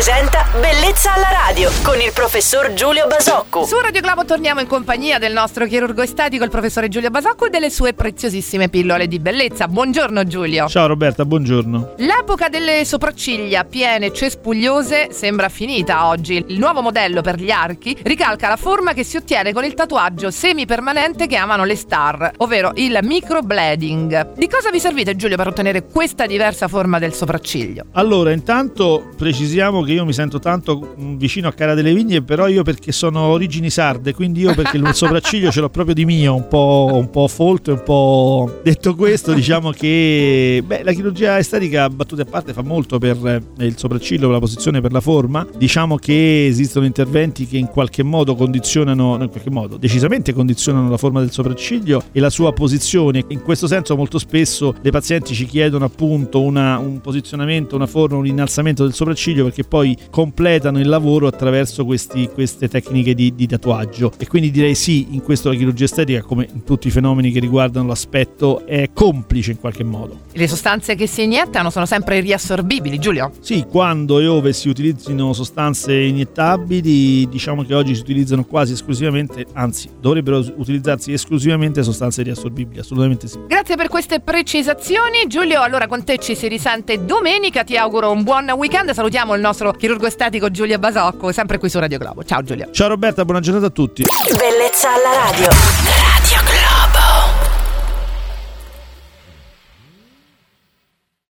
presenta Bellezza alla radio con il professor Giulio Basocco. Su Radio Globo torniamo in compagnia del nostro chirurgo estetico, il professore Giulio Basocco, e delle sue preziosissime pillole di bellezza. Buongiorno Giulio. Ciao Roberta, buongiorno. L'epoca delle sopracciglia piene e cespugliose sembra finita oggi. Il nuovo modello per gli archi ricalca la forma che si ottiene con il tatuaggio semipermanente che amano le star, ovvero il microblading. Di cosa vi servite Giulio per ottenere questa diversa forma del sopracciglio? Allora, intanto precisiamo che io mi sento tanto vicino a Cara delle Vigne, però io perché sono origini sarde, quindi io perché il sopracciglio ce l'ho proprio di mio, un po', un po' folto e un po'... Detto questo, diciamo che beh, la chirurgia estetica, battute a parte, fa molto per eh, il sopracciglio, per la posizione, per la forma. Diciamo che esistono interventi che in qualche modo condizionano, no, in qualche modo, decisamente condizionano la forma del sopracciglio e la sua posizione. In questo senso molto spesso le pazienti ci chiedono appunto una, un posizionamento, una forma, un innalzamento del sopracciglio perché poi completano il lavoro attraverso questi, queste tecniche di, di, tatuaggio. E quindi direi sì, in questo la chirurgia estetica, come in tutti i fenomeni che riguardano l'aspetto, è complice in qualche modo. Le sostanze che si iniettano sono sempre riassorbibili, Giulio? Sì, quando e ove si utilizzino sostanze iniettabili, diciamo che oggi si utilizzano quasi esclusivamente, anzi dovrebbero utilizzarsi esclusivamente sostanze riassorbibili, assolutamente sì. Grazie per queste precisazioni, Giulio. Allora con te ci si risente domenica, ti auguro un buon weekend, salutiamo il nostro chirurgo estetico Giulio Basocco, sempre qui su Radio Globo. Ciao Giulio. Ciao Roberta, buona giornata a tutti. Bellezza alla radio.